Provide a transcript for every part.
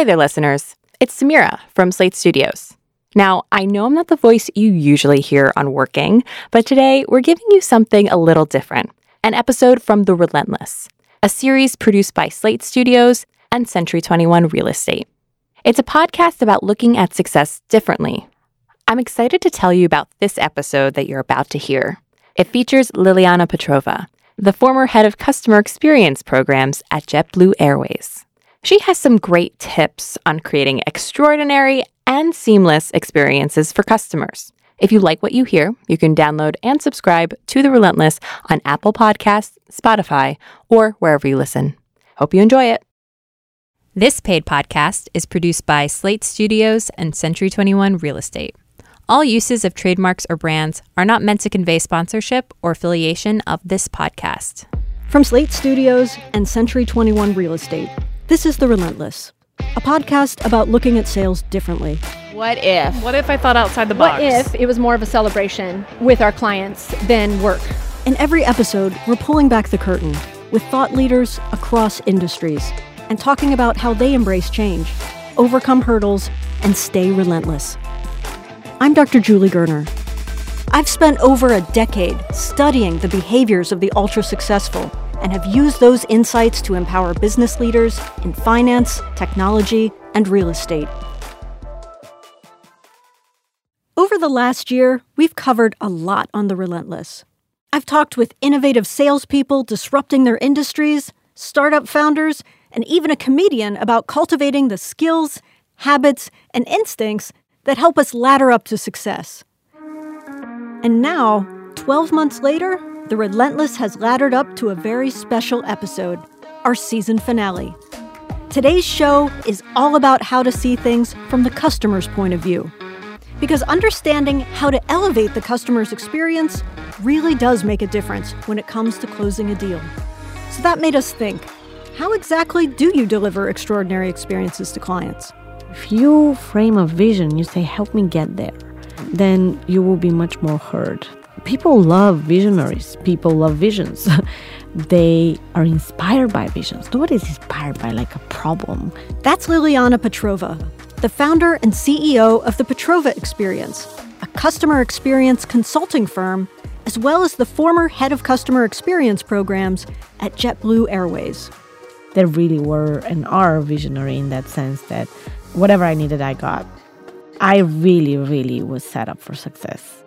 Hey there, listeners. It's Samira from Slate Studios. Now, I know I'm not the voice you usually hear on Working, but today we're giving you something a little different an episode from The Relentless, a series produced by Slate Studios and Century 21 Real Estate. It's a podcast about looking at success differently. I'm excited to tell you about this episode that you're about to hear. It features Liliana Petrova, the former head of customer experience programs at JetBlue Airways. She has some great tips on creating extraordinary and seamless experiences for customers. If you like what you hear, you can download and subscribe to The Relentless on Apple Podcasts, Spotify, or wherever you listen. Hope you enjoy it. This paid podcast is produced by Slate Studios and Century 21 Real Estate. All uses of trademarks or brands are not meant to convey sponsorship or affiliation of this podcast. From Slate Studios and Century 21 Real Estate. This is The Relentless, a podcast about looking at sales differently. What if? What if I thought outside the box? What if it was more of a celebration with our clients than work? In every episode, we're pulling back the curtain with thought leaders across industries and talking about how they embrace change, overcome hurdles, and stay relentless. I'm Dr. Julie Gurner. I've spent over a decade studying the behaviors of the ultra successful and have used those insights to empower business leaders in finance, technology, and real estate. Over the last year, we've covered a lot on The Relentless. I've talked with innovative salespeople disrupting their industries, startup founders, and even a comedian about cultivating the skills, habits, and instincts that help us ladder up to success. And now, 12 months later, The Relentless has laddered up to a very special episode, our season finale. Today's show is all about how to see things from the customer's point of view. Because understanding how to elevate the customer's experience really does make a difference when it comes to closing a deal. So that made us think how exactly do you deliver extraordinary experiences to clients? If you frame a vision, you say, help me get there, then you will be much more heard. People love visionaries, people love visions. they are inspired by visions. Nobody's inspired by like a problem. That's Liliana Petrova, the founder and CEO of the Petrova Experience, a customer experience consulting firm, as well as the former head of customer experience programs at JetBlue Airways. They really were and are visionary in that sense that whatever I needed, I got. I really, really was set up for success.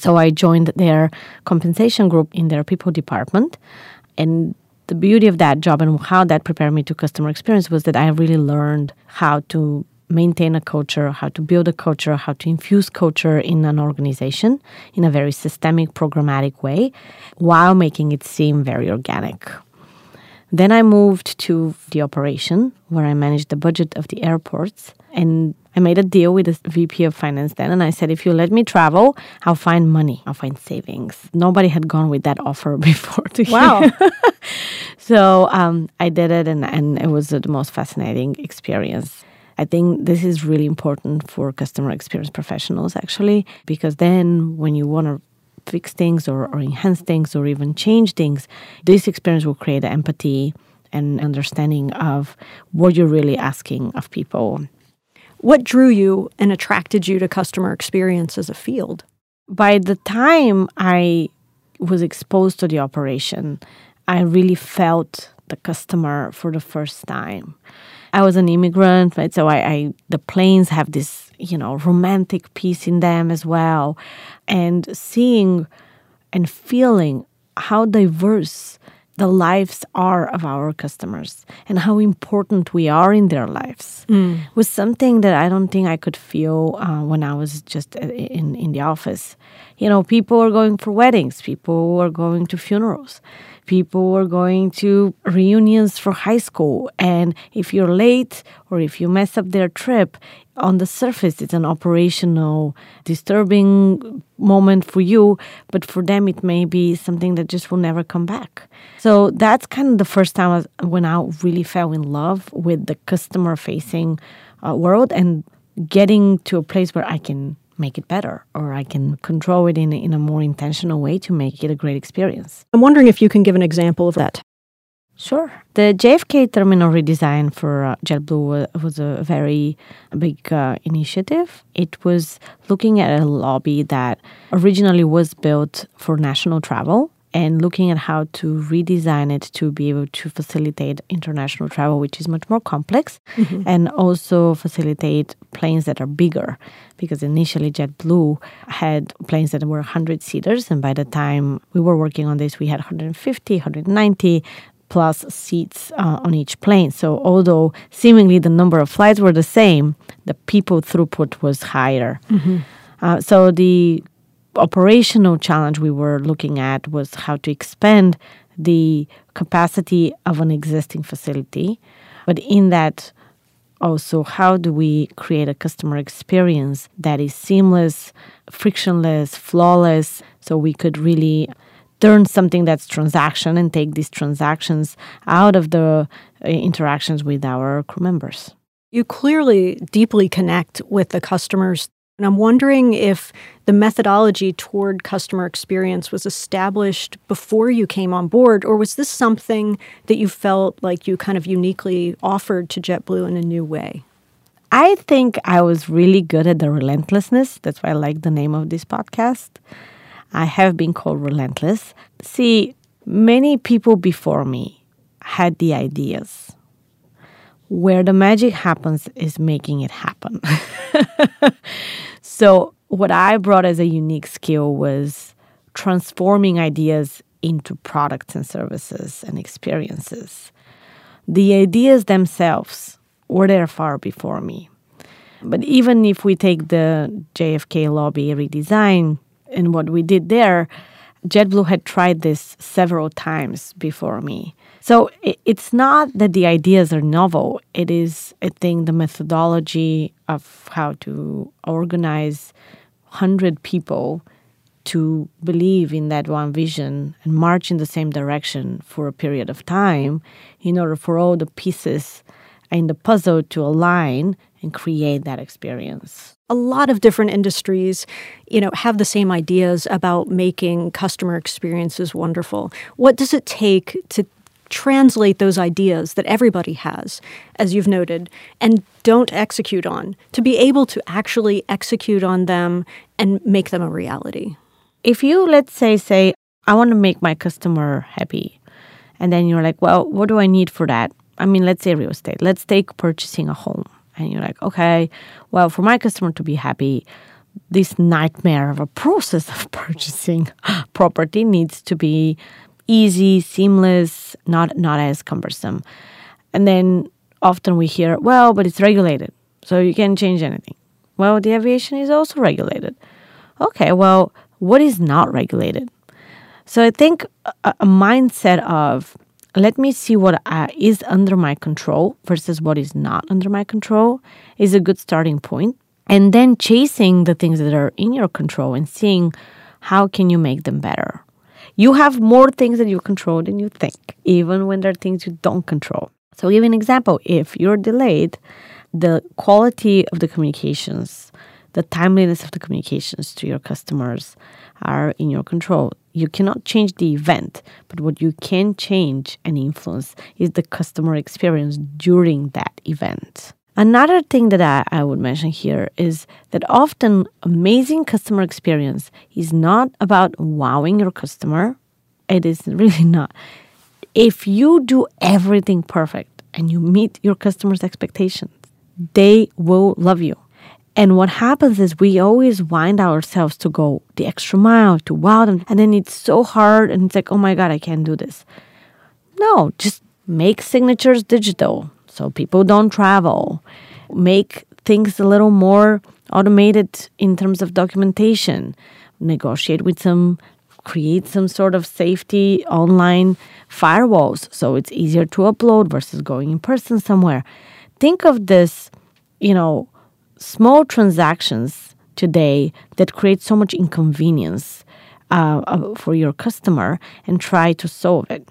So I joined their compensation group in their people department. And the beauty of that job and how that prepared me to customer experience was that I really learned how to maintain a culture, how to build a culture, how to infuse culture in an organization in a very systemic, programmatic way while making it seem very organic. Then I moved to the operation where I managed the budget of the airports. And I made a deal with the VP of finance then. And I said, if you let me travel, I'll find money, I'll find savings. Nobody had gone with that offer before to Wow. so um, I did it, and, and it was the most fascinating experience. I think this is really important for customer experience professionals, actually, because then when you want to fix things or, or enhance things or even change things, this experience will create empathy and understanding of what you're really asking of people. What drew you and attracted you to customer experience as a field? By the time I was exposed to the operation, I really felt the customer for the first time. I was an immigrant, right? So I, I the planes have this, you know, romantic piece in them as well. And seeing and feeling how diverse the lives are of our customers and how important we are in their lives was something that I don't think I could feel uh, when I was just uh, in, in the office. You know, people are going for weddings, people are going to funerals, people are going to reunions for high school. And if you're late or if you mess up their trip, on the surface, it's an operational, disturbing moment for you, but for them, it may be something that just will never come back. So that's kind of the first time when I really fell in love with the customer facing uh, world and getting to a place where I can make it better or I can control it in, in a more intentional way to make it a great experience. I'm wondering if you can give an example of that. Sure. The JFK terminal redesign for uh, JetBlue was a very big uh, initiative. It was looking at a lobby that originally was built for national travel and looking at how to redesign it to be able to facilitate international travel, which is much more complex, mm-hmm. and also facilitate planes that are bigger. Because initially, JetBlue had planes that were 100 seaters, and by the time we were working on this, we had 150, 190 plus seats uh, on each plane. So, although seemingly the number of flights were the same, the people throughput was higher. Mm-hmm. Uh, so, the operational challenge we were looking at was how to expand the capacity of an existing facility. But in that, also, how do we create a customer experience that is seamless, frictionless, flawless, so we could really turn something that's transaction and take these transactions out of the uh, interactions with our crew members. You clearly deeply connect with the customers and I'm wondering if the methodology toward customer experience was established before you came on board, or was this something that you felt like you kind of uniquely offered to JetBlue in a new way? I think I was really good at the relentlessness. That's why I like the name of this podcast. I have been called relentless. See, many people before me had the ideas. Where the magic happens is making it happen. So, what I brought as a unique skill was transforming ideas into products and services and experiences. The ideas themselves were there far before me. But even if we take the JFK lobby redesign and what we did there, JetBlue had tried this several times before me. So it's not that the ideas are novel. It is, I think, the methodology of how to organize 100 people to believe in that one vision and march in the same direction for a period of time in order for all the pieces in the puzzle to align and create that experience a lot of different industries, you know, have the same ideas about making customer experiences wonderful. What does it take to translate those ideas that everybody has, as you've noted, and don't execute on, to be able to actually execute on them and make them a reality? If you, let's say, say, I want to make my customer happy, and then you're like, well, what do I need for that? I mean, let's say real estate. Let's take purchasing a home and you're like, okay, well, for my customer to be happy, this nightmare of a process of purchasing property needs to be easy, seamless, not not as cumbersome. And then often we hear, well, but it's regulated, so you can't change anything. Well, the aviation is also regulated. Okay, well, what is not regulated? So I think a, a mindset of let me see what uh, is under my control versus what is not under my control is a good starting point. And then chasing the things that are in your control and seeing how can you make them better. You have more things that you control than you think even when there are things you don't control. So give an example. If you're delayed the quality of the communications the timeliness of the communications to your customers are in your control. You cannot change the event, but what you can change and influence is the customer experience during that event. Another thing that I, I, would mention here is that often amazing customer experience is not about wowing your customer. It is really not. If you do everything perfect and you meet your customers' expectations, they will love you. And what happens is we always wind ourselves to go the extra mile, to wow them. And then it's so hard and it's like, oh my God, I can't do this. No, just make signatures digital so people don't travel. Make things a little more automated in terms of documentation. Negotiate with some, create some sort of safety online firewalls so it's easier to upload versus going in person somewhere. Think of this, you know, small transactions today that create so much inconvenience uh, for your customer and try to solve it.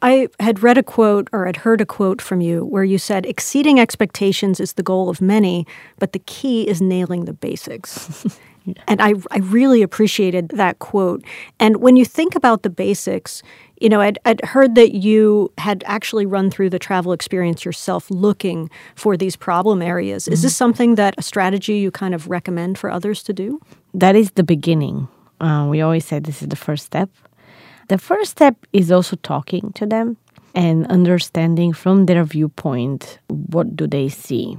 I had read a quote or had heard a quote from you where you said, exceeding expectations is the goal of many, but the key is nailing the basics. And I, I really appreciated that quote. And when you think about the basics, you know, I'd, I'd heard that you had actually run through the travel experience yourself looking for these problem areas. Is this something that a strategy you kind of recommend for others to do? That is the beginning. Uh, we always say this is the first step. The first step is also talking to them and understanding from their viewpoint what do they see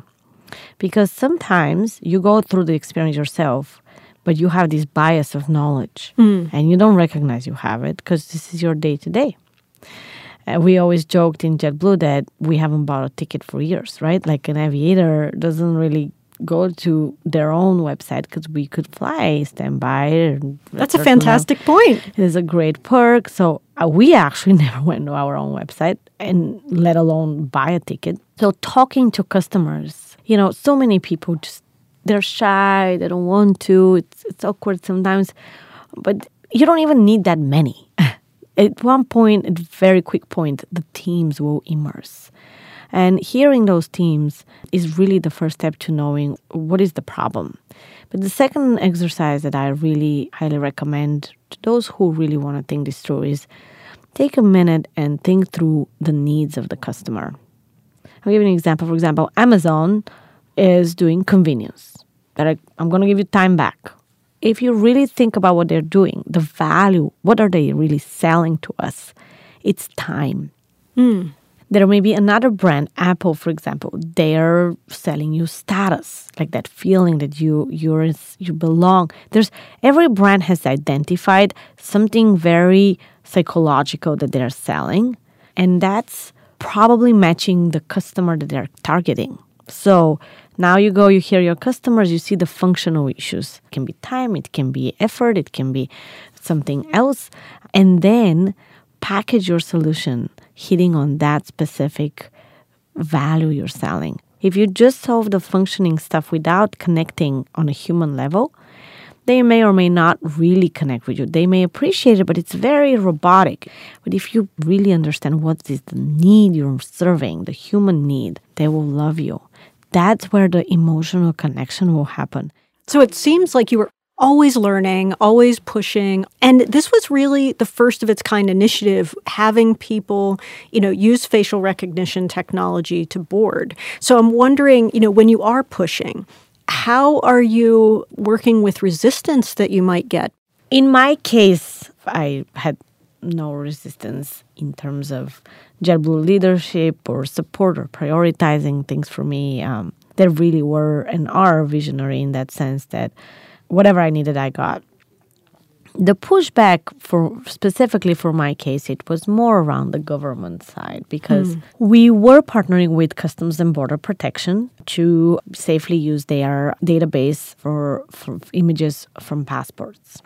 because sometimes you go through the experience yourself but you have this bias of knowledge mm. and you don't recognize you have it because this is your day to day we always joked in JetBlue that we haven't bought a ticket for years, right? Like an aviator doesn't really go to their own website because we could fly standby. That's a fantastic point. It is a great perk. So uh, we actually never went to our own website and let alone buy a ticket. So talking to customers, you know, so many people just they're shy, they don't want to. It's it's awkward sometimes, but you don't even need that many. at one point, at very quick point, the teams will immerse and hearing those teams is really the first step to knowing what is the problem. But the second exercise that I really highly recommend to those who really want to think this through is take a minute and think through the needs of the customer. I'll give you an example. For example, Amazon is doing convenience. That I, I'm going to give you time back. If you really think about what they're doing, the value, what are they really selling to us? It's time. Mm. There may be another brand, Apple, for example. They're selling you status, like that feeling that you you're you belong. There's every brand has identified something very psychological that they're selling, and that's probably matching the customer that they're targeting. So now you go, you hear your customers, you see the functional issues. It can be time, it can be effort, it can be something else. And then package your solution hitting on that specific value you're selling. If you just solve the functioning stuff without connecting on a human level, they may or may not really connect with you. They may appreciate it, but it's very robotic. But if you really understand what is the need you're serving, the human need, they will love you. That's where the emotional connection will happen. So it seems like you were always learning, always pushing. And this was really the first of its kind initiative having people, you know, use facial recognition technology to board. So I'm wondering, you know, when you are pushing, how are you working with resistance that you might get? In my case, I had no resistance in terms of JetBlue leadership or support or prioritizing things for me. Um, there really were and are visionary in that sense that whatever I needed, I got. The pushback for specifically for my case, it was more around the government side because mm. we were partnering with Customs and Border Protection to safely use their database for, for images from passports.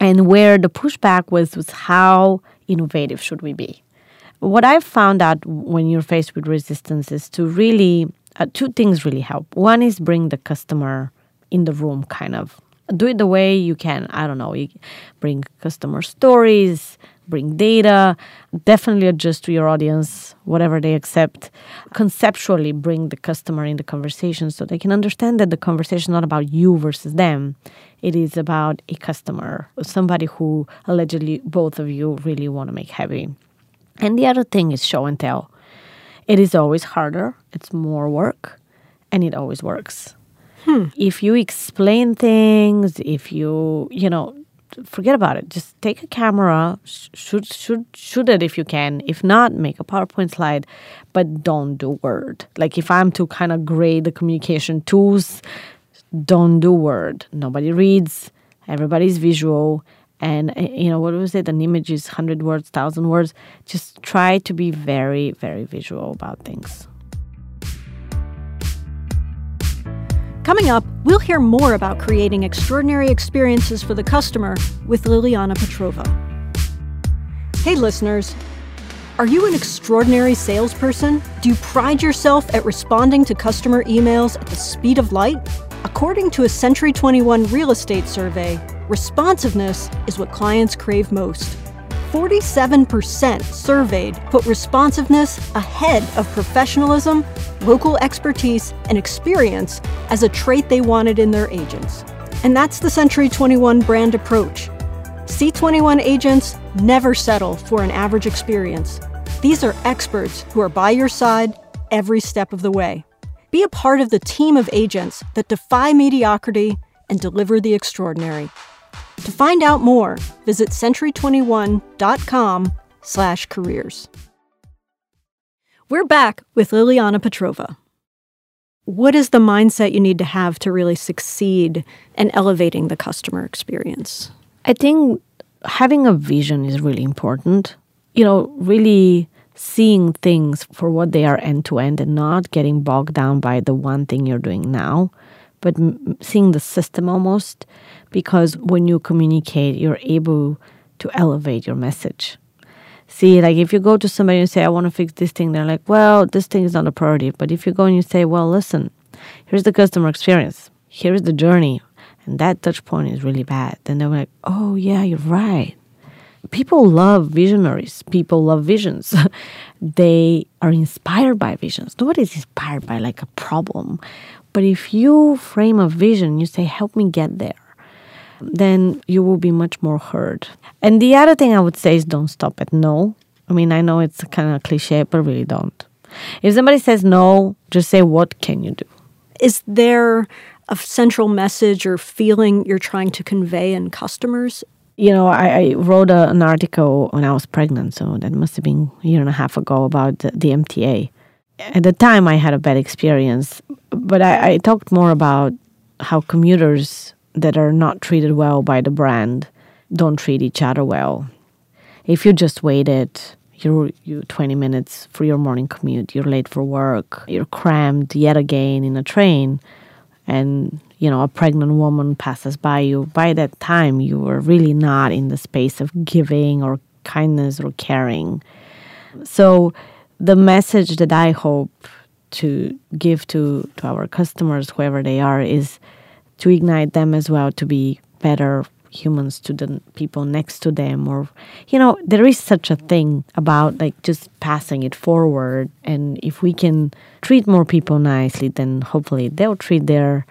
And where the pushback was was how innovative should we be? What I found out when you're faced with resistance is to really uh, two things really help. One is bring the customer in the room, kind of do it the way you can. I don't know, you bring customer stories, bring data, definitely adjust to your audience, whatever they accept. Conceptually, bring the customer in the conversation so they can understand that the conversation is not about you versus them. It is about a customer, somebody who allegedly both of you really want to make happy. And the other thing is show and tell. It is always harder, it's more work, and it always works. Hmm. If you explain things, if you, you know, forget about it. Just take a camera, shoot, shoot, shoot it if you can. If not, make a PowerPoint slide, but don't do Word. Like if I'm to kind of grade the communication tools, don't do Word. Nobody reads. Everybody's visual. And eh, you know what was it? An image is hundred words, thousand words. Just try to be very, very visual about things. Coming up, we'll hear more about creating extraordinary experiences for the customer with Liliana Petrova. Hey, listeners. Are you an extraordinary salesperson? Do you pride yourself at responding to customer emails at the speed of light? According to a Century 21 real estate survey, responsiveness is what clients crave most. 47% surveyed put responsiveness ahead of professionalism, local expertise, and experience as a trait they wanted in their agents. And that's the Century 21 brand approach. C21 agents never settle for an average experience. These are experts who are by your side every step of the way. Be a part of the team of agents that defy mediocrity and deliver the extraordinary. To find out more, visit century21.com/careers. We're back with Liliana Petrova. What is the mindset you need to have to really succeed in elevating the customer experience? I think having a vision is really important. You know, really seeing things for what they are end to end and not getting bogged down by the one thing you're doing now, but seeing the system almost. Because when you communicate, you're able to elevate your message. See, like if you go to somebody and say, I want to fix this thing, they're like, well, this thing is not a priority. But if you go and you say, well, listen, here's the customer experience, here's the journey, and that touch point is really bad, then they're like, oh, yeah, you're right. People love visionaries. People love visions. they are inspired by visions. Nobody's inspired by like a problem. But if you frame a vision, you say, help me get there then you will be much more heard. And the other thing I would say is don't stop at no. I mean, I know it's kind of cliche, but really don't. If somebody says no, just say, what can you do? Is there a central message or feeling you're trying to convey in customers? You know, I, I wrote a, an article when I was pregnant, so that must have been a year and a half ago about the, the MTA. At the time, I had a bad experience, but I, I talked more about how commuters that are not treated well by the brand don't treat each other well. If you just waited, you're you 20 minutes for your morning commute, you're late for work, you're crammed yet again in a train, and you know a pregnant woman passes by you. By that time, you were really not in the space of giving or kindness or caring. So, the message that I hope to give to, to our customers, whoever they are, is to ignite them as well to be better humans to the people next to them or you know there is such a thing about like just passing it forward. And if we can treat more people nicely then hopefully they'll treat their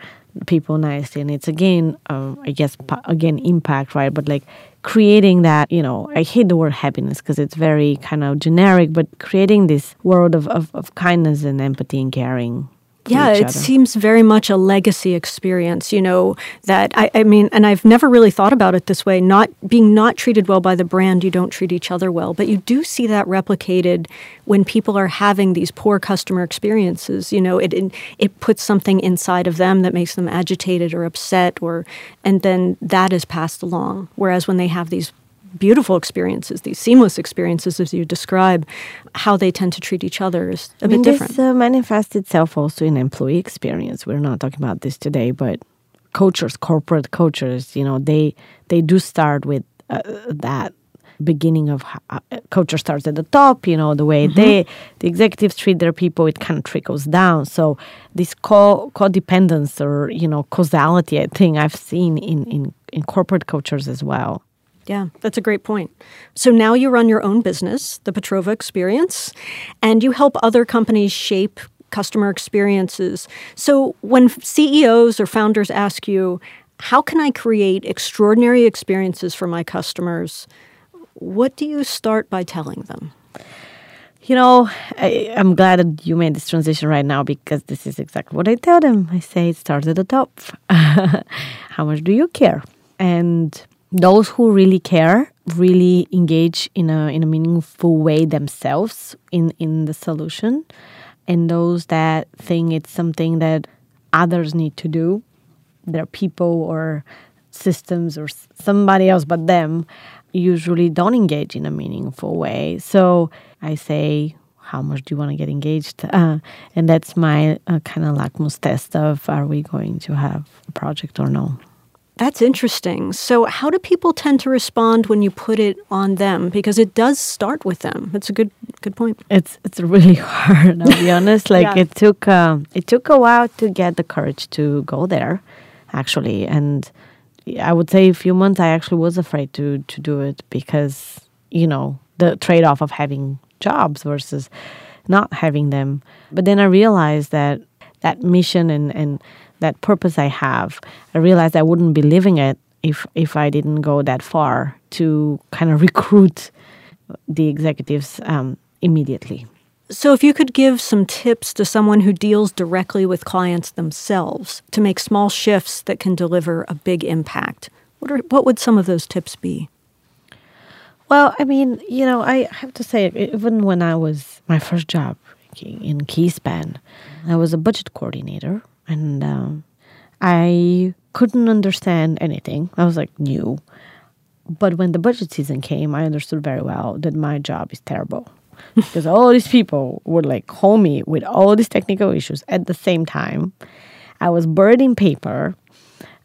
people nicely. And it's again um, i guess again impact right? But like creating that you know i hate the word happiness because it's very kind of generic but creating this world of, of, of kindness and empathy and caring yeah, it other. seems very much a legacy experience, you know, that I, I, mean, and I've never really thought about it this way. Not being not treated well by the brand, you don't treat each other well. But you do see that replicated when people are having these poor customer experiences. You know, it, it, it puts something inside of them that makes them agitated or upset or and then that is passed along. Whereas when they have these beautiful experiences, these seamless experiences, as you describe, how they tend to treat each other is a I bit mean, different. This uh, manifests itself also in employee experience. We're not talking about this today, but cultures, corporate cultures, you know, they they do start with uh, that beginning of uh, culture starts at the top you know the way mm-hmm. they the executives treat their people it kind of trickles down so this co codependence or you know causality i think i've seen in in in corporate cultures as well yeah, that's a great point. So now you run your own business, the Petrova Experience, and you help other companies shape customer experiences. So when CEOs or founders ask you, how can I create extraordinary experiences for my customers? What do you start by telling them? You know, I, am glad that you made this transition right now because this is exactly what I tell them. I say it starts at the top. How much do you care? And those who really care really engage in a in a meaningful way themselves in in the solution and those that think it's something that others need to do their people or systems or somebody else but them usually don't engage in a meaningful way. So i say how much do you want to get engaged? Uh, and that's my uh, kind of lackmus test of are we going to have a project or no that's interesting. So, how do people tend to respond when you put it on them? Because it does start with them. It's a good good point. It's it's really hard. I'll be honest. Like yeah. it took um, it took a while to get the courage to go there, actually. And I would say a few months I actually was afraid to to do it because you know the trade off of having jobs versus not having them. But then I realized that that mission and and that purpose I have, I realized I wouldn't be living it if if I didn't go that far to kind of recruit the executives um, immediately. So, if you could give some tips to someone who deals directly with clients themselves to make small shifts that can deliver a big impact, what are what would some of those tips be? Well, I mean, you know, I have to say, even when I was my first job in Keyspan, I was a budget coordinator, and um, I couldn't understand anything. I was like new, but when the budget season came, I understood very well that my job is terrible because all these people would like call me with all these technical issues at the same time. I was burning paper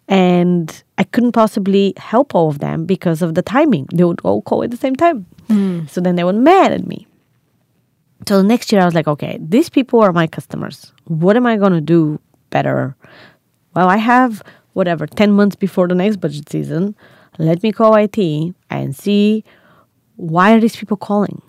and I couldn't possibly help all of them because of the timing. They would all call at the same time. Mm. So then they were mad at me. So the next year I was like, okay, these people are my customers. What am I going to do better? Well, I have whatever 10 months before the next budget season. Let me call IT and see why are these people calling?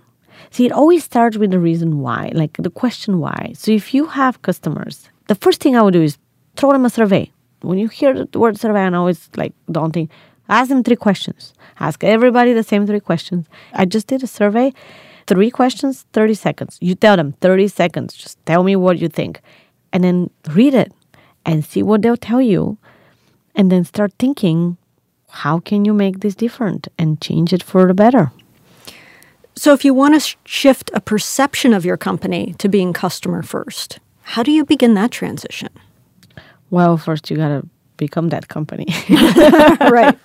See, it always starts with the reason why, like the question why. So if you have customers, the first thing I would do is throw them a survey. When you hear the word survey, I know it's like daunting. Ask them three questions. Ask everybody the same three questions. I just did a survey. Three questions, 30 seconds. You tell them 30 seconds. Just tell me what you think. And then read it and see what they'll tell you. And then start thinking, how can you make this different and change it for the better? So, if you want to shift a perception of your company to being customer first, how do you begin that transition? Well, first you got to become that company. right.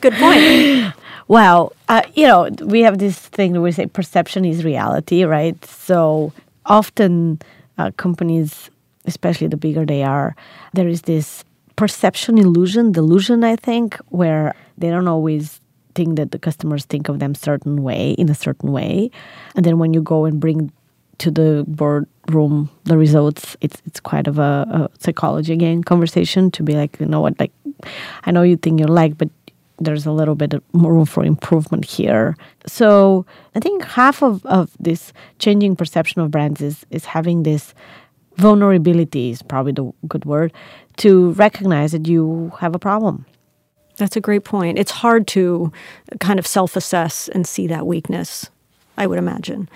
Good point. Well, uh, you know, we have this thing where we say perception is reality, right? So often uh, companies, especially the bigger they are, there is this perception illusion, delusion, I think, where they don't always think that the customers think of them certain way in a certain way. And then when you go and bring to the boardroom the results it's it's quite of a, a, psychology again conversation to be like you know what like i know you think you're like but there's a little bit more room for improvement here. So i think half of, of this changing perception of brands is is having this vulnerability is probably the good word to recognize that you have a problem that's a great point. It's hard to kind of self assess and see that weakness, I would imagine.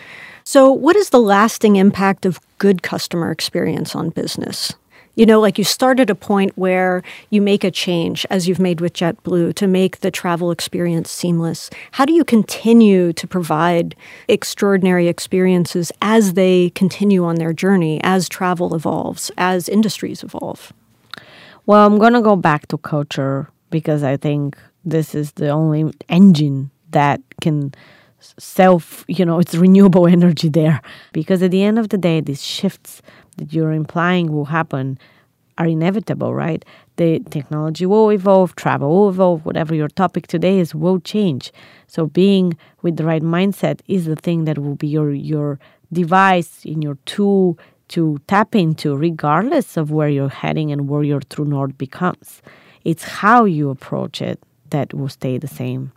So, what is the lasting impact of good customer experience on business? You know, like you start at a point where you make a change, as you've made with JetBlue, to make the travel experience seamless. How do you continue to provide extraordinary experiences as they continue on their journey, as travel evolves, as industries evolve? Well, I'm going to go back to culture because I think this is the only engine that can self, you know, it's renewable energy there. Because at the end of the day, these shifts that you're implying will happen are inevitable, right? The technology will evolve, travel will evolve, whatever your topic today is will change. So being with the right mindset is the thing that will be your your device in your tool to tap into regardless of where you're heading and where your true north becomes. It's how you approach it that will stay the same.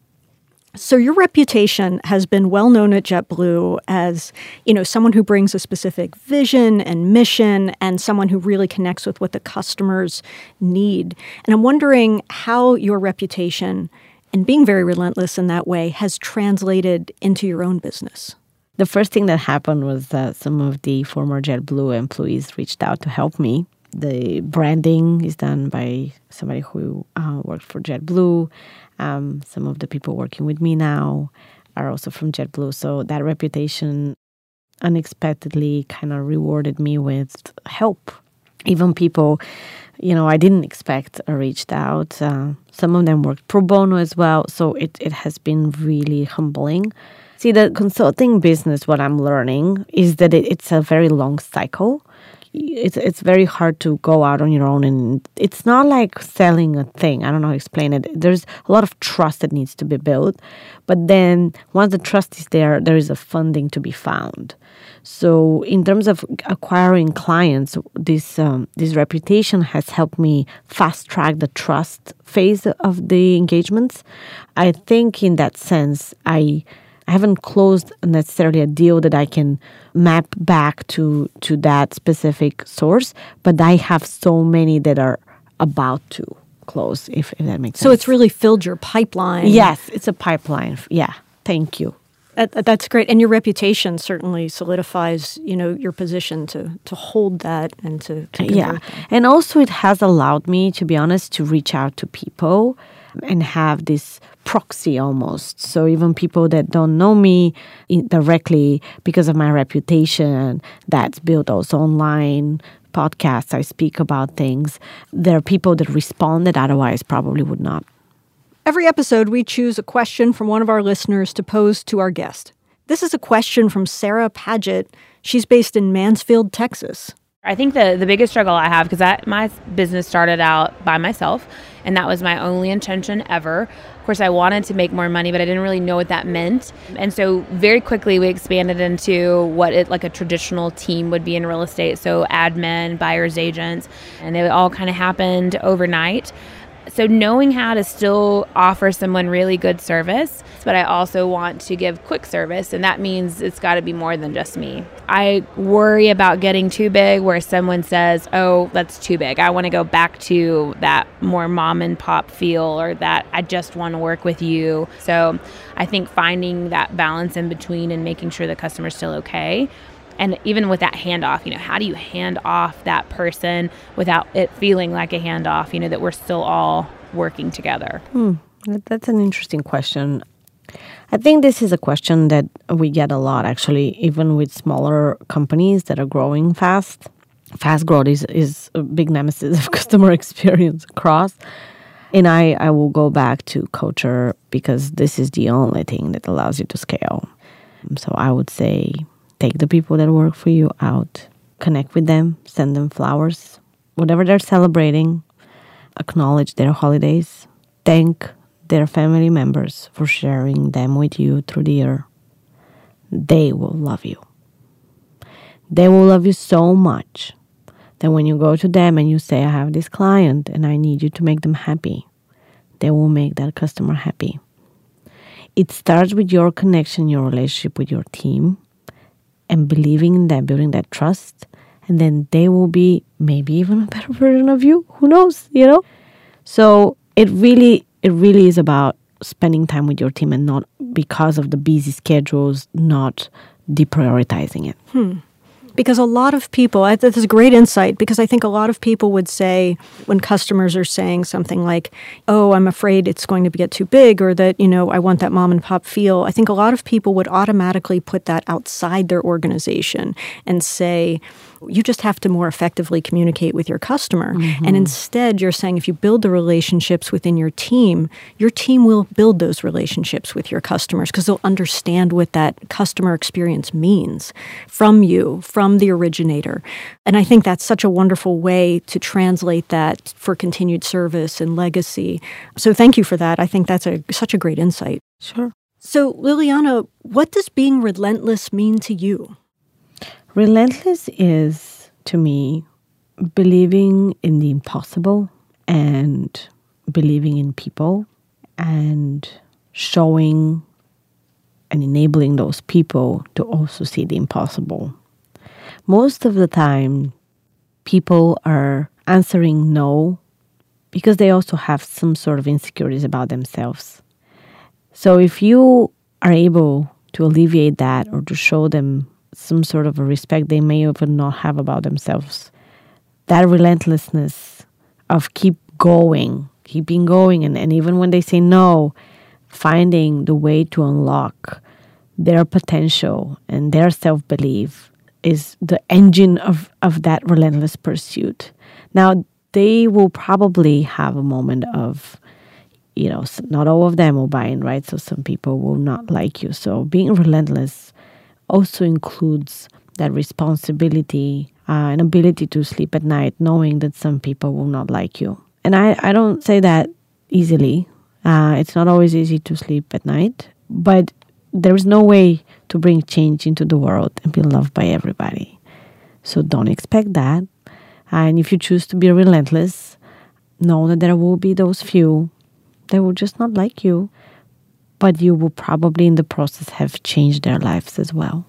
So your reputation has been well known at JetBlue as, you know, someone who brings a specific vision and mission and someone who really connects with what the customers need. And I'm wondering how your reputation and being very relentless in that way has translated into your own business. The first thing that happened was that some of the former JetBlue employees reached out to help me the branding is done by somebody who uh, worked for JetBlue. Um, some of the people working with me now are also from JetBlue. So that reputation unexpectedly kind of rewarded me with help. Even people, you know, I didn't expect reached out. Uh, some of them worked pro bono as well. So it, it has been really humbling. See, the consulting business, what I'm learning is that it, it's a very long cycle it's it's very hard to go out on your own and it's not like selling a thing. I don't know how to explain it. There's a lot of trust that needs to be built but then once the trust is there there is a funding to be found. So in terms of acquiring clients this um, this reputation has helped me fast track the trust phase of the engagements. I think in that sense i I haven't closed necessarily a deal that I can map back to to that specific source, but I have so many that are about to close. If, if that makes So sense. it's really filled your pipeline. yes, it's a pipeline. Yeah, thank you. That, that's great, and your reputation certainly solidifies, you know, your position to to hold that and to, to yeah that. and also it has allowed me to be honest to reach out to people and have this proxy almost so even people that don't know me directly because of my reputation that's built also online podcasts i speak about things there are people that respond that otherwise probably would not Every episode, we choose a question from one of our listeners to pose to our guest. This is a question from Sarah Paget. She's based in Mansfield, Texas. I think the the biggest struggle I have because my business started out by myself, and that was my only intention ever. Of course, I wanted to make more money, but I didn't really know what that meant. And so, very quickly, we expanded into what it like a traditional team would be in real estate. So, admin, buyers, agents, and it all kind of happened overnight. So, knowing how to still offer someone really good service, but I also want to give quick service, and that means it's got to be more than just me. I worry about getting too big where someone says, Oh, that's too big. I want to go back to that more mom and pop feel, or that I just want to work with you. So, I think finding that balance in between and making sure the customer's still okay and even with that handoff you know how do you hand off that person without it feeling like a handoff you know that we're still all working together hmm, That- That's an interesting question. I think this is a question that we get a lot, actually, even with smaller companies that are growing fast. Fast growth is, is a big nemesis of customer experience across. And I, I will go back to culture because this is the only thing that allows you to scale. So I would say take the people that work for you out, connect with them, send them flowers, whatever they're celebrating, acknowledge their holidays, thank their family members for sharing them with you through the year. They will love you. They will love you so much that when you go to them and you say, I have this client and I need you to make them happy, they will make that customer happy. It starts with your connection, your relationship with your team, and believing in them, building that trust. And then they will be maybe even a better version of you. Who knows, you know? So it really, it really is about spending time with your team and not because of the busy schedules, not deprioritizing it. Hmm. Because a lot of people, I- this is great insight, because I think a lot of people would say when customers are saying something like, oh, I'm afraid it's going to get too big, or that, you know, I want that mom and pop feel, I think a lot of people would automatically put that outside their organization and say, you just have to more effectively communicate with your customer. Mm-hmm. And instead, you're saying if you build the relationships within your team, your team will build those relationships with your customers because they'll understand what that customer experience means from you, from the originator. And I think that's such a wonderful way to translate that for continued service and legacy. So thank you for that. I think that's a such a great insight. Sure. So Liliana, what does being relentless mean to you? Relentless is, to me, believing in the impossible and believing in people and showing and enabling those people to also see the impossible. Most of the time, people are answering no because they also have some sort of insecurities about themselves. So if you are able to alleviate that or to show them some sort of a respect they may even not have about themselves, that relentlessness of keep going, keeping going, and, and even when they say no, finding the way to unlock their potential and their self belief is the engine of, of that relentless pursuit. Now, they will probably have a moment of, you know, not all of them will buy in, right? So some people will not like you. So being relentless also includes that responsibility uh, and ability to sleep at night, knowing that some people will not like you. And I, I don't say that easily. Uh, it's not always easy to sleep at night, but there's no way to bring change into the world and be loved by everybody. So don't expect that. And if you choose to be relentless, know that there will be those few that will just not like you. But you will probably in the process have changed their lives as well.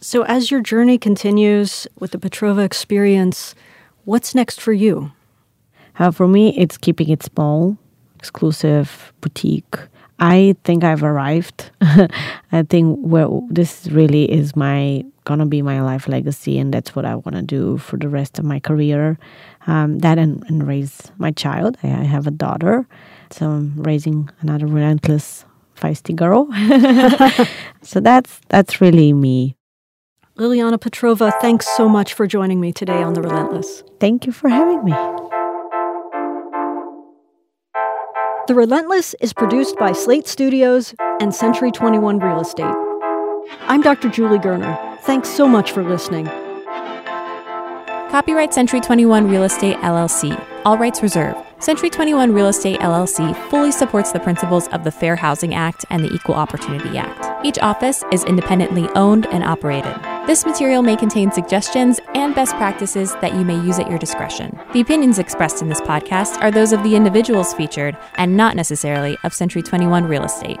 So, as your journey continues with the Petrova experience, what's next for you? Uh, for me, it's keeping it small, exclusive, boutique. I think I've arrived. I think well, this really is my gonna be my life legacy, and that's what I want to do for the rest of my career. Um, that and, and raise my child. I, I have a daughter, so I'm raising another relentless, feisty girl. so that's that's really me. Liliana Petrova, thanks so much for joining me today on The Relentless. Thank you for having me. The Relentless is produced by Slate Studios and Century 21 Real Estate. I'm Dr. Julie Gurner. Thanks so much for listening. Copyright Century 21 Real Estate LLC. All rights reserved. Century 21 Real Estate LLC fully supports the principles of the Fair Housing Act and the Equal Opportunity Act. Each office is independently owned and operated. This material may contain suggestions and best practices that you may use at your discretion. The opinions expressed in this podcast are those of the individuals featured and not necessarily of Century 21 Real Estate.